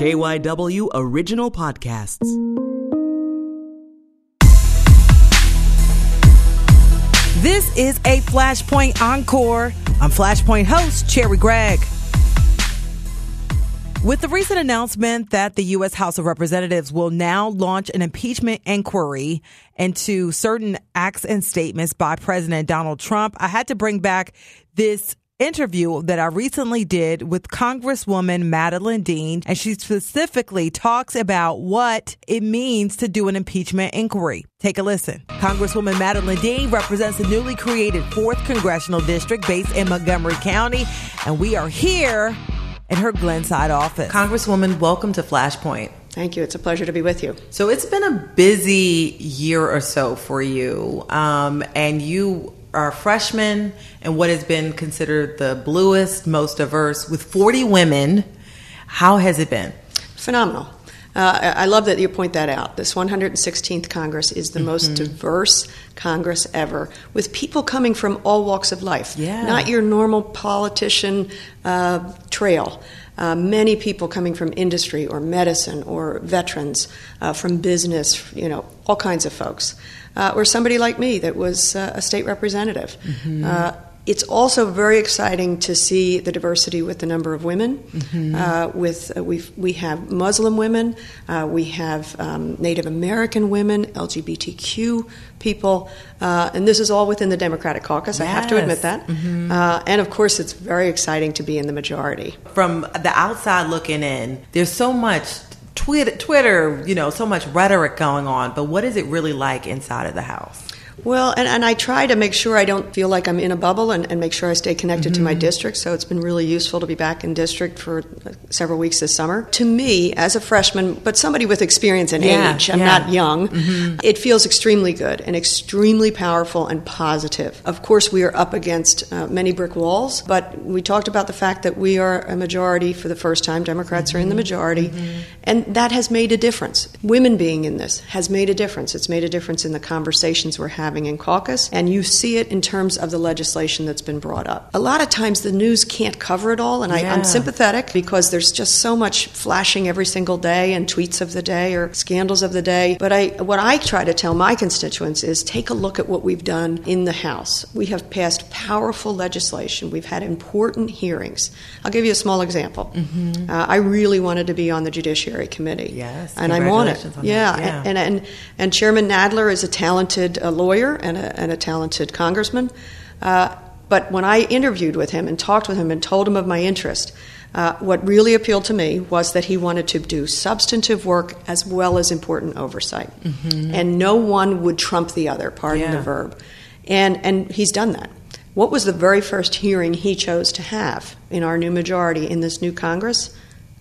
KYW Original Podcasts. This is a Flashpoint Encore. I'm Flashpoint host, Cherri Gregg. With the recent announcement that the U.S. House of Representatives will now launch an impeachment inquiry into certain acts and statements by President Donald Trump, I had to bring back this interview that I recently did with Congresswoman Madeleine Dean, and she specifically talks about what it means to do an impeachment inquiry. Take a listen. Congresswoman Madeleine Dean represents the newly created 4th Congressional District based in Montgomery County, and we are here in her Glenside office. Congresswoman, welcome to Flashpoint. Thank you. It's a pleasure to be with you. So it's been a busy year or so for you, um, and you are freshmen and what has been considered the bluest, most diverse, with 40 women. How has it been? Phenomenal. Uh, I love that you point that out. This 116th Congress is the mm-hmm. most diverse Congress ever, with people coming from all walks of life. Yeah. Not your normal politician uh, trail. Uh, many people coming from industry or medicine or veterans, uh, from business, you know, all kinds of folks uh, or somebody like me that was uh, a state representative. Mm-hmm. Uh, it's also very exciting to see the diversity with the number of women. Mm-hmm. Uh, with uh, we we have Muslim women, uh, we have um, Native American women, LGBTQ people, and this is all within the Democratic caucus. Yes. I have to admit that. Mm-hmm. and of course, it's very exciting to be in the majority. From the outside looking in, there's so much Twitter, Twitter, you know, so much rhetoric going on, but what is it really like inside of the house? Well, and, and I try to make sure I don't feel like I'm in a bubble and, and make sure I stay connected mm-hmm. to my mm-hmm. district. So it's been really useful to be back in district for several weeks this summer. To me, as a freshman, but somebody with experience and yeah, age, I'm yeah. not young, mm-hmm. it feels extremely good and extremely powerful and positive. Of course, we are up against uh, many brick walls, but we talked about the fact that we are a majority for the first time. Democrats mm-hmm. are in the mm-hmm. majority, mm-hmm. and that has made a difference. Women being in this has made a difference. It's made a difference in the conversations we're having having in caucus, and you see it in terms of the legislation that's been brought up. A lot of times the news can't cover it all, and yeah. I, am sympathetic because there's just so much flashing every single day and tweets of the day or scandals of the day. But I, what I try to tell my constituents is take a look at what we've done in the House. We have passed powerful legislation. We've had important hearings. I'll give you a small example. Mm-hmm. Uh, I really wanted to be on the Judiciary Committee. Yes, and I'm on it. On yeah, yeah. And, and, and Chairman Nadler is a talented uh, lawyer lawyer and a, and a talented congressman. Uh, but when I interviewed with him and talked with him and told him of my interest, uh, what really appealed to me was that he wanted to do substantive work as well as important oversight. Mm-hmm. And no one would trump the other, pardon yeah. the verb. And, and he's done that. What was the very first hearing he chose to have in our new majority in this new Congress?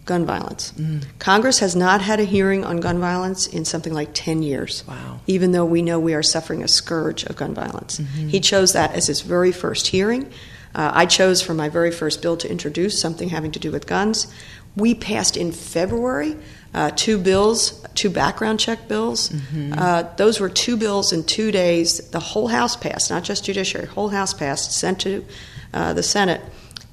Gun violence. Mm. Congress has not had a hearing on gun violence in something like 10 years. Wow. Even though we know we are suffering a scourge of gun violence. Mm-hmm. He chose that as his very first hearing. Uh, I chose for my very first bill to introduce something having to do with guns. We passed in February uh, two bills, two background check bills. Mm-hmm. Uh, those were two bills in two days. The whole House passed, not just Judiciary, whole House passed, sent to uh, the Senate.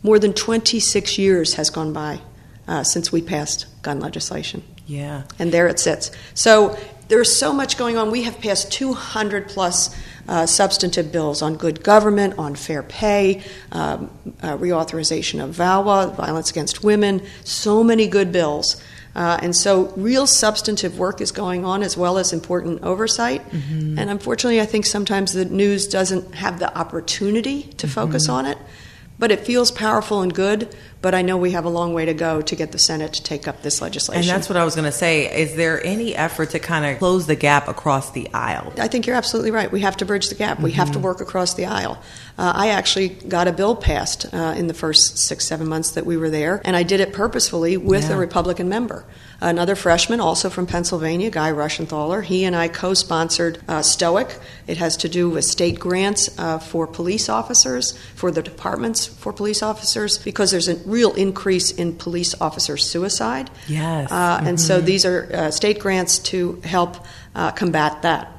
More than 26 years has gone by uh, since we passed gun legislation. Yeah. And there it sits. So there's so much going on. We have passed 200 plus uh, substantive bills on good government, on fair pay, um, uh, reauthorization of VAWA, violence against women, so many good bills. Uh, and so, real substantive work is going on as well as important oversight. Mm-hmm. And unfortunately, I think sometimes the news doesn't have the opportunity to mm-hmm. focus on it. But it feels powerful and good, but I know we have a long way to go to get the Senate to take up this legislation. And that's what I was going to say. Is there any effort to kind of close the gap across the aisle? I think you're absolutely right. We have to bridge the gap. We mm-hmm. have to mm-hmm. work across the aisle. Uh, I actually got a bill passed uh, in the first six, seven months that we were there, and I did it purposefully with yeah. a Republican member. Another freshman, also from Pennsylvania, Guy Reschenthaler, he and I co sponsored uh, STOIC. It has to do with state grants uh, for police officers, for the departments for police officers, because there's a real increase in police officer suicide. Yes. Uh, mm-hmm. And so mm-hmm. these are uh, state grants to help uh, combat that.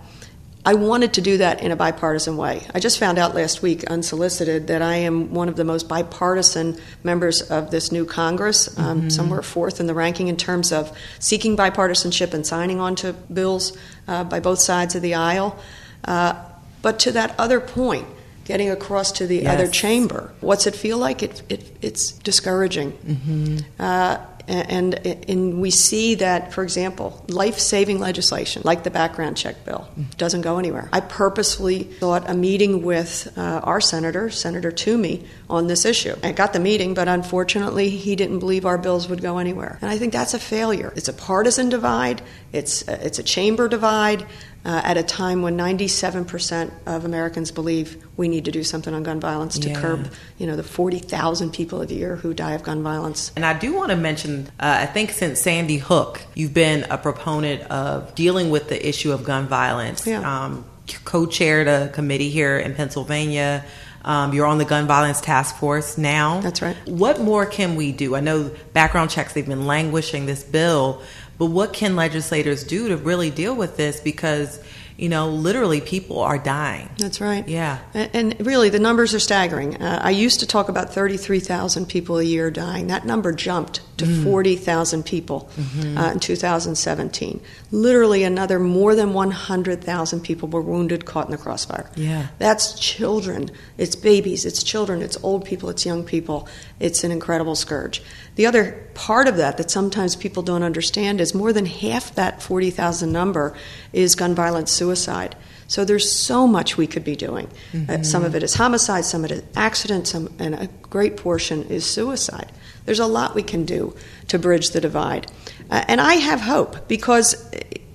I wanted to do that in a bipartisan way. I just found out last week, unsolicited, that I am one of the most bipartisan members of this new Congress, um, mm-hmm. somewhere fourth in the ranking in terms of seeking bipartisanship and signing on to bills uh, by both sides of the aisle. Uh, but to that other point, getting across to the yes. other chamber, what's it feel like? It, it it's discouraging. Mm-hmm. Uh, and, and we see that, for example, life saving legislation, like the background check bill, doesn't go anywhere. I purposefully sought a meeting with uh, our senator, Senator Toomey, on this issue. I got the meeting, but unfortunately, he didn't believe our bills would go anywhere. And I think that's a failure. It's a partisan divide, it's, uh, it's a chamber divide, uh, at a time when 97% of Americans believe we need to do something on gun violence to yeah. curb, you know, the 40,000 people a year who die of gun violence. And I do want to mention, uh, I think since Sandy Hook, you've been a proponent of dealing with the issue of gun violence. Yeah. Um, co-chaired a committee here in Pennsylvania. Um, you're on the gun violence task force now. That's right. What more can we do? I know background checks, they've been languishing this bill, but what can legislators do to really deal with this? Because you know, literally people are dying. That's right. Yeah. And, really, the numbers are staggering. Uh, I used to talk about 33,000 people a year dying. That number jumped to mm. 40,000 people mm-hmm. uh, in 2017. Literally, another more than 100,000 people were wounded, caught in the crossfire. Yeah. That's children. It's babies, it's children, it's old people, it's young people. It's an incredible scourge. The other part of that that sometimes people don't understand is more than half that 40,000 number is gun violence suicide. So there's so much we could be doing. Mm-hmm. Uh, some of it is homicide, some of it is accident, some, and a great portion is suicide. There's a lot we can do to bridge the divide. Uh, and I have hope because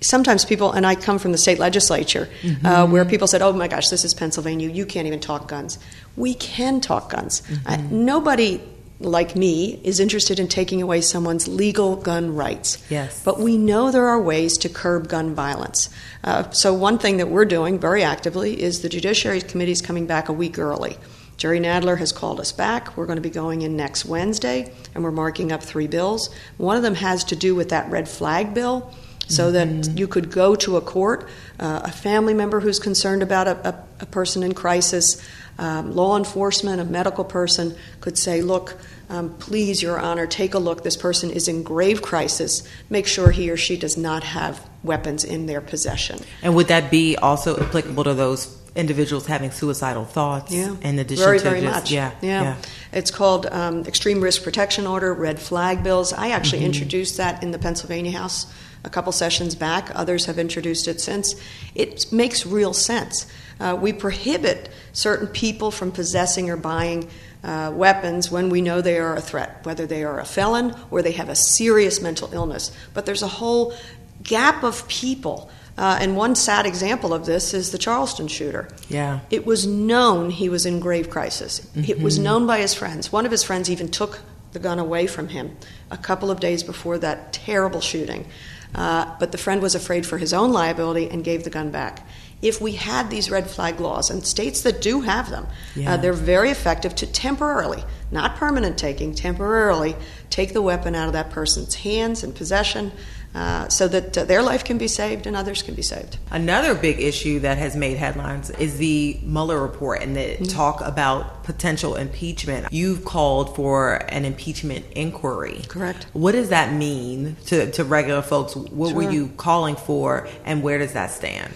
sometimes people, and I come from the state legislature, uh, mm-hmm. uh, where people said, oh my gosh, this is Pennsylvania, you can't even talk guns. We can talk guns. Mm-hmm. Uh, nobody like me, is interested in taking away someone's legal gun rights. Yes. But we know there are ways to curb gun violence. Uh, so, one thing that we're doing very actively is the Judiciary Committee is coming back a week early. Jerry Nadler has called us back. We're going to be going in next Wednesday, and we're marking up three bills. One of them has to do with that red flag bill so mm-hmm. that you could go to a court, uh, a family member who's concerned about a, a, a person in crisis, um, law enforcement, a medical person could say, Look, um, please, Your Honor, take a look. This person is in grave crisis. Make sure he or she does not have weapons in their possession. And would that be also applicable to those individuals having suicidal thoughts? Yeah, in addition very, to very just, much. Yeah, yeah, yeah. It's called um, Extreme Risk Protection Order, Red Flag Bills. I actually mm-hmm. introduced that in the Pennsylvania House a couple sessions back. Others have introduced it since. It makes real sense. Uh, we prohibit certain people from possessing or buying uh, weapons when we know they are a threat, whether they are a felon or they have a serious mental illness. But there's a whole gap of people. Uh, and one sad example of this is the Charleston shooter. Yeah. It was known he was in grave crisis. Mm-hmm. It was mm-hmm. known by his friends. One of his friends even took the gun away from him a couple of days before that terrible shooting. Uh, but the friend was afraid for his own liability and gave the gun back if we had these red flag laws, and states that do have them, uh, yeah. uh, they're very effective to temporarily, not permanent taking, temporarily take the weapon out of that person's hands and possession. Uh, so that uh, their life can be saved and others can be saved. Another big issue that has made headlines is the Mueller report and the mm-hmm. talk about potential impeachment. You've called for an impeachment inquiry. Correct. What does that mean to, to regular folks? What sure. were you calling for, and where does that stand?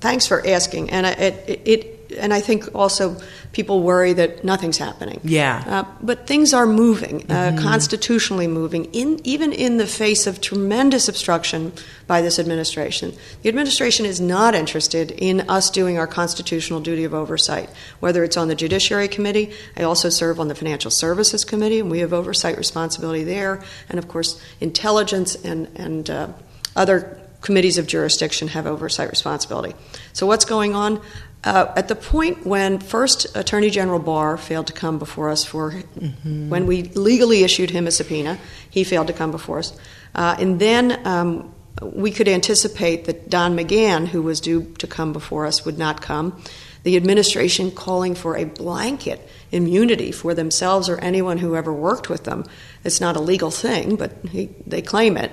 thanks for asking. And it, it, it, and I think also people worry that nothing's happening. Yeah. Uh, but things are moving, uh, mm-hmm. constitutionally moving, in, even in the face of tremendous obstruction by this administration. The administration is not interested in us doing our constitutional duty of oversight, whether it's on the Judiciary Committee. I also serve on the Financial Services Committee, and we have oversight responsibility there. And of course, intelligence and, and uh, other committees of jurisdiction have oversight responsibility. So, what's going on? Uh, at the point when first Attorney General Barr failed to come before us for mm-hmm. when we legally issued him a subpoena, he failed to come before us. Uh, and then um, we could anticipate that Don McGahn, who was due to come before us, would not come. The administration calling for a blanket immunity for themselves or anyone who ever worked with them. It's not a legal thing, but he, they claim it.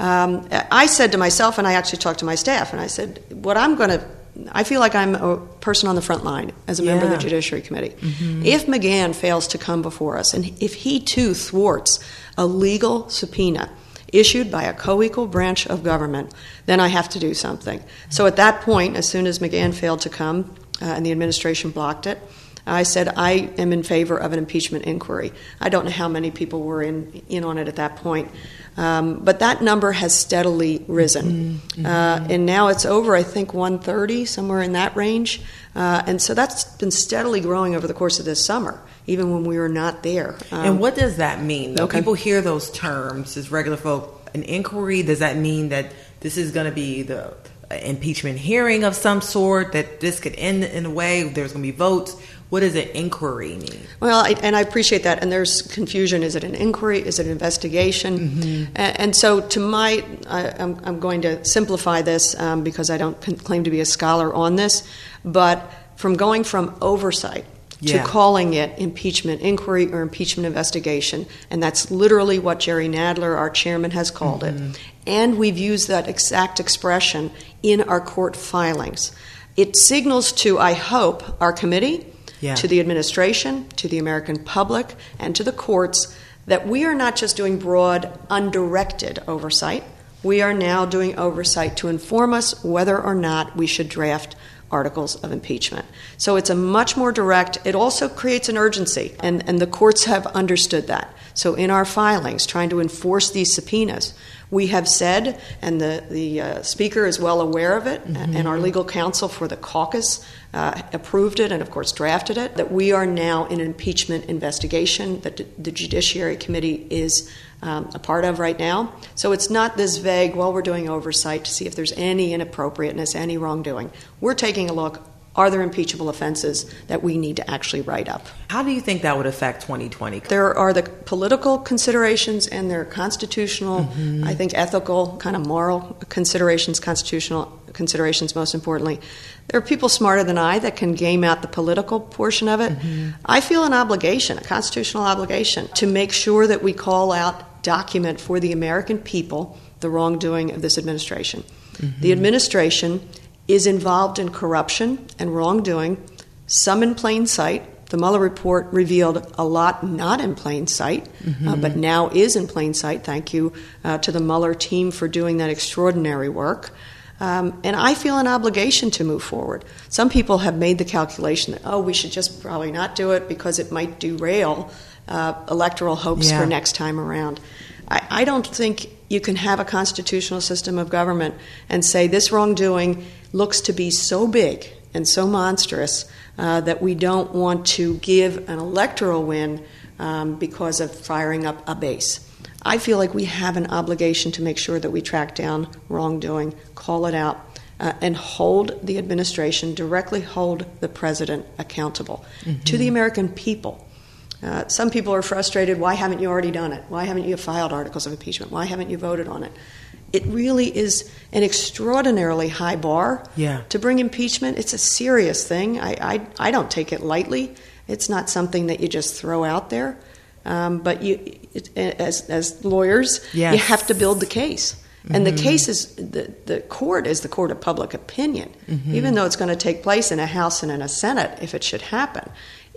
Um, I said to myself, and I actually talked to my staff, and I said, what I'm going to I feel like I'm a person on the front line as a member of the Judiciary Committee. If McGahn fails to come before us, and if he too thwarts a legal subpoena issued by a co equal branch of government, then I have to do something. So at that point, as soon as McGahn failed to come uh, and the administration blocked it, I said I am in favor of an impeachment inquiry. I don't know how many people were in, in on it at that point, um, but that number has steadily risen. Uh, and now it's over, I think, 130, somewhere in that range. Uh, and so that's been steadily growing over the course of this summer, even when we were not there. Um, and what does that mean? Though okay. people hear those terms as regular folk, an inquiry. Does that mean that this is going to be the impeachment hearing of some sort? That this could end in a way there's going to be votes. What does an inquiry mean? Well, I, and I appreciate that. And there's confusion: is it an inquiry? Is it an investigation? And, and so, to my, I, I'm, I'm going to simplify this um, because I don't claim to be a scholar on this. But from going from oversight Yeah. to calling it impeachment inquiry or impeachment investigation, and that's literally what Jerry Nadler, our chairman, has called it. And we've used that exact expression in our court filings. It signals to, I hope, our committee Yeah. to the administration, to the American public, and to the courts that we are not just doing broad, undirected oversight. We are now doing oversight to inform us whether or not we should draft articles of impeachment. So it's a much more direct, it also creates an urgency, and, and the courts have understood that. So in our filings, trying to enforce these subpoenas, we have said, and the, the uh, Speaker is well aware of it, and our legal counsel for the caucus uh, approved it and, of course, drafted it, that we are now in an impeachment investigation that the Judiciary Committee is um, a part of right now. So it's not this vague, well, we're doing oversight to see if there's any inappropriateness, any wrongdoing. We're taking a look. Are there impeachable offenses that we need to actually write up? How do you think that would affect 2020? There are the political considerations and there are constitutional, mm-hmm. I think ethical, kind of moral considerations, constitutional considerations most importantly. There are people smarter than I that can game out the political portion of it. Mm-hmm. I feel an obligation, a constitutional obligation, to make sure that we call out, document for the American people the wrongdoing of this administration. Mm-hmm. The administration is involved in corruption and wrongdoing, some in plain sight. The Mueller report revealed a lot not in plain sight, uh, but now is in plain sight. Thank you uh, to the Mueller team for doing that extraordinary work. Um, and I feel an obligation to move forward. Some people have made the calculation that, oh, we should just probably not do it because it might derail uh, electoral hopes Yeah. for next time around. I, I don't think you can have a constitutional system of government and say this wrongdoing looks to be so big and so monstrous uh, that we don't want to give an electoral win um, because of firing up a base. I feel like we have an obligation to make sure that we track down wrongdoing, call it out, uh, and hold the administration, directly hold the president accountable to the American people. Uh, some people are frustrated. Why haven't you already done it? Why haven't you filed articles of impeachment? Why haven't you voted on it? It really is an extraordinarily high bar Yeah. to bring impeachment. It's a serious thing. I, I, I don't take it lightly. It's not something that you just throw out there. Um, but you, it, as, as lawyers, Yes. you have to build the case. And the case is the, the court is the court of public opinion, even though it's going to take place in a House and in a Senate if it should happen.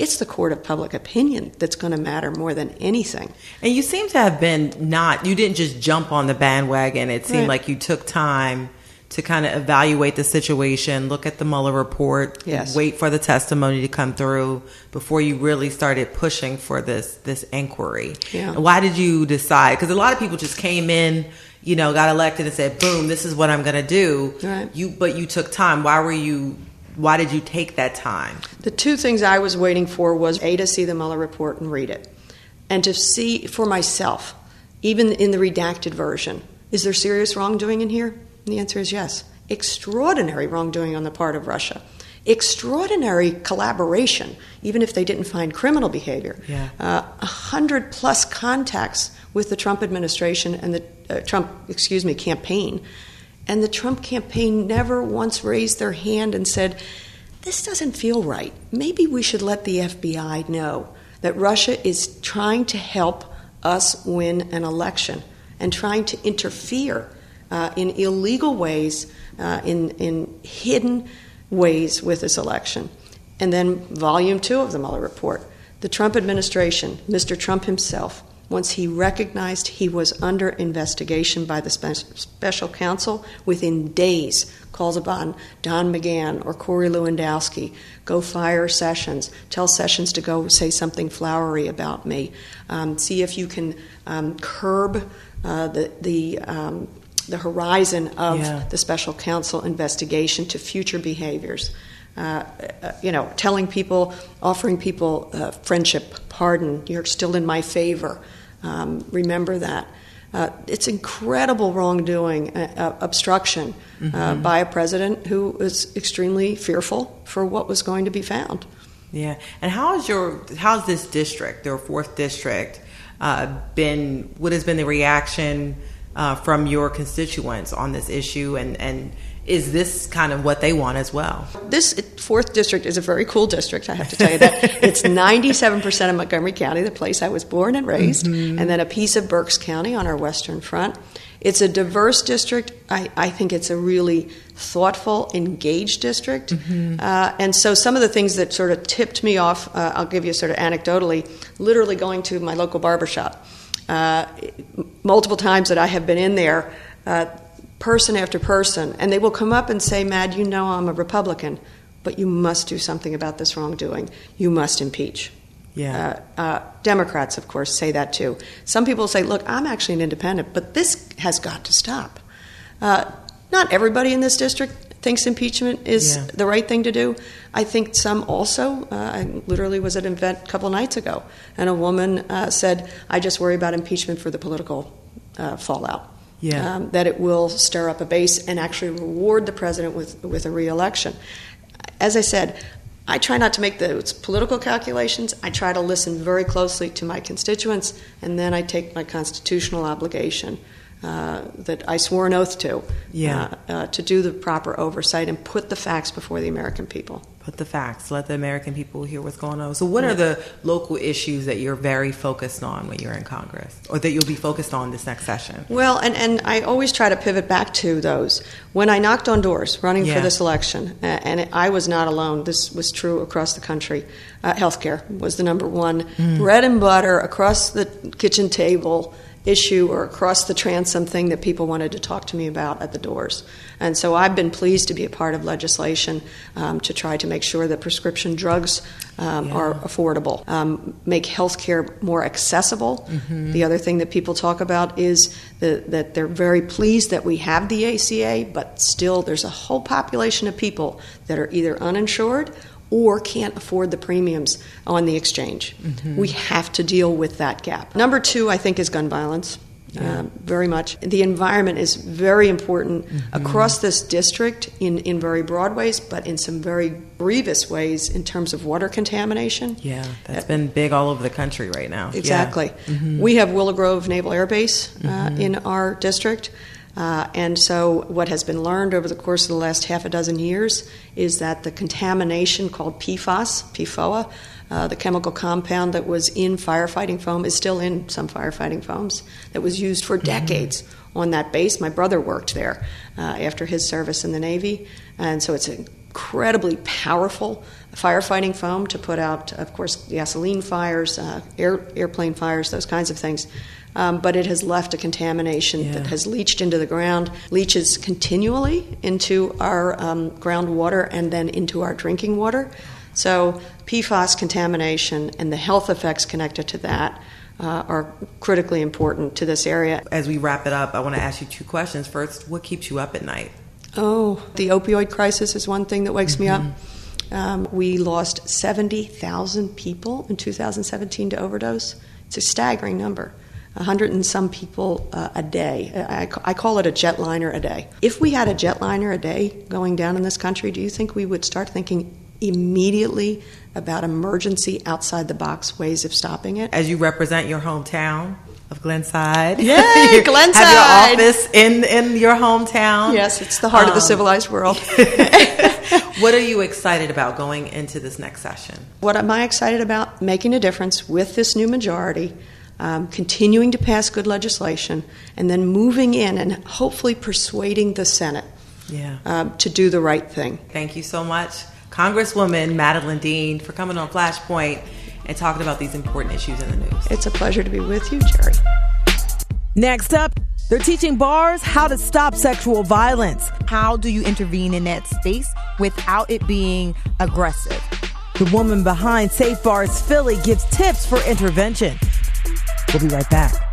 It's the court of public opinion that's going to matter more than anything. And you seem to have been not, you didn't just jump on the bandwagon. It seemed Right. like you took time to kind of evaluate the situation, look at the Mueller report, Yes. wait for the testimony to come through before you really started pushing for this this inquiry. Yeah. Why did you decide? Because a lot of people just came in, you know, got elected and said, "Boom, this is what I'm going to do." Right. You, but you took time. Why were you? Why did you take that time? The two things I was waiting for was A, to see the Mueller report and read it, and to see for myself, even in the redacted version, is there serious wrongdoing in here? And the answer is yes. Extraordinary wrongdoing on the part of Russia. Extraordinary collaboration, even if they didn't find criminal behavior. Yeah. Uh, A hundred plus contacts with the Trump administration and the uh, Trump, excuse me, campaign. And the Trump campaign never once raised their hand and said, This doesn't feel right. Maybe we should let the FBI know that Russia is trying to help us win an election and trying to interfere uh, in illegal ways, uh, in, in hidden ways with this election. And then, volume two of the Mueller report. The Trump administration, Mr. Trump himself, once he recognized he was under investigation by the spe- special counsel, within days calls upon Don McGahn or Corey Lewandowski, go fire Sessions, tell Sessions to go say something flowery about me, um, see if you can um, curb uh, the, the um, the horizon of yeah. the special counsel investigation to future behaviors. Uh, uh, you know, telling people, offering people uh, friendship, pardon, you're still in my favor. Um, remember that. Uh, it's incredible wrongdoing, uh, uh, obstruction mm-hmm. by a president who was extremely fearful for what was going to be found. Yeah, and how is your how's this district, their fourth district, been? What has been the reaction from your constituents on this issue, and and is this kind of what they want as well? This fourth district is a very cool district, I have to tell you that. it's 97% of Montgomery County, the place I was born and raised, mm-hmm. and then a piece of Berks County on our western front. It's a diverse district. I, I think it's a really thoughtful, engaged district. Mm-hmm. Uh, and so some of the things that sort of tipped me off, uh, I'll give you sort of anecdotally, literally going to my local barbershop. Uh, multiple times that I have been in there, uh, person after person, and they will come up and say, Mad, you know I'm a Republican, but you must do something about this wrongdoing. You must impeach. Yeah. Uh, uh, Democrats, of course, say that too. Some people say, look, I'm actually an independent, but this has got to stop. Uh, not everybody in this district thinks impeachment is yeah. the right thing to do. I think some also. Uh, I literally was at an event a couple nights ago, and a woman uh, said, I just worry about impeachment for the political uh, fallout yeah. um, that it will stir up a base and actually reward the president with, with a reelection. As I said, I try not to make those political calculations. I try to listen very closely to my constituents, and then I take my constitutional obligation uh, that I swore an oath to yeah. uh, uh, to do the proper oversight and put the facts before the American people. Put the facts. Let the American people hear what's going on. So, what are the local issues that you're very focused on when you're in Congress, or that you'll be focused on this next session? Well, and, and I always try to pivot back to those. When I knocked on doors running yeah. for this election, and I was not alone, this was true across the country, uh, healthcare was the number one mm. bread and butter across the kitchen table issue or across the transom thing that people wanted to talk to me about at the doors. And so I've been pleased to be a part of legislation um, to try to make sure that prescription drugs um, yeah. are affordable, um, make health care more accessible. Mm-hmm. The other thing that people talk about is the, that they're very pleased that we have the ACA, but still there's a whole population of people that are either uninsured or can't afford the premiums on the exchange. Mm-hmm. We have to deal with that gap. Number two, I think, is gun violence. Yeah. Um, very much. The environment is very important mm-hmm. across this district in, in very broad ways, but in some very grievous ways in terms of water contamination. Yeah, that's uh, been big all over the country right now. Exactly. Yeah. Mm-hmm. We have Willow Grove Naval Air Base uh, mm-hmm. in our district. Uh, and so, what has been learned over the course of the last half a dozen years is that the contamination called PFAS, PFOA, uh, the chemical compound that was in firefighting foam, is still in some firefighting foams that was used for mm-hmm. decades mm-hmm. on that base. My brother worked there uh, after his service in the Navy, and so it's incredibly powerful firefighting foam to put out, of course, gasoline fires, uh, air, airplane fires, those kinds of things um, but it has left a contamination yeah. that has leached into the ground, leaches continually into our um, groundwater and then into our drinking water. So, PFAS contamination and the health effects connected to that. Uh, are critically important to this area. As we wrap it up, I want to ask you two questions. First, what keeps you up at night? Oh, the opioid crisis is one thing that wakes mm-hmm. me up. Um, we lost 70,000 people in 2017 to overdose. It's a staggering number. 100 and some people uh, a day. I, I, call it a jetliner a day. If we had a jetliner a day going down in this country, do you think we would start thinking immediately about emergency outside the box ways of stopping it? As you represent your hometown of Glenside. Yeah, Glenside. Have your office in, in your hometown. Yes, it's the heart um, of the um, civilized world. what are you excited about going into this next session? What am I excited about? Making a difference with this new majority um, continuing to pass good legislation, and then moving in and hopefully persuading the Senate Yeah. um, to do the right thing. Thank you so much, Congresswoman Madeleine Dean, for coming on Flashpoint and talking about these important issues in the news. It's a pleasure to be with you, Jerry. Next up, they're teaching bars how to stop sexual violence. How do you intervene in that space without it being aggressive? The woman behind Safe Bars Philly gives tips for intervention. We'll be right back.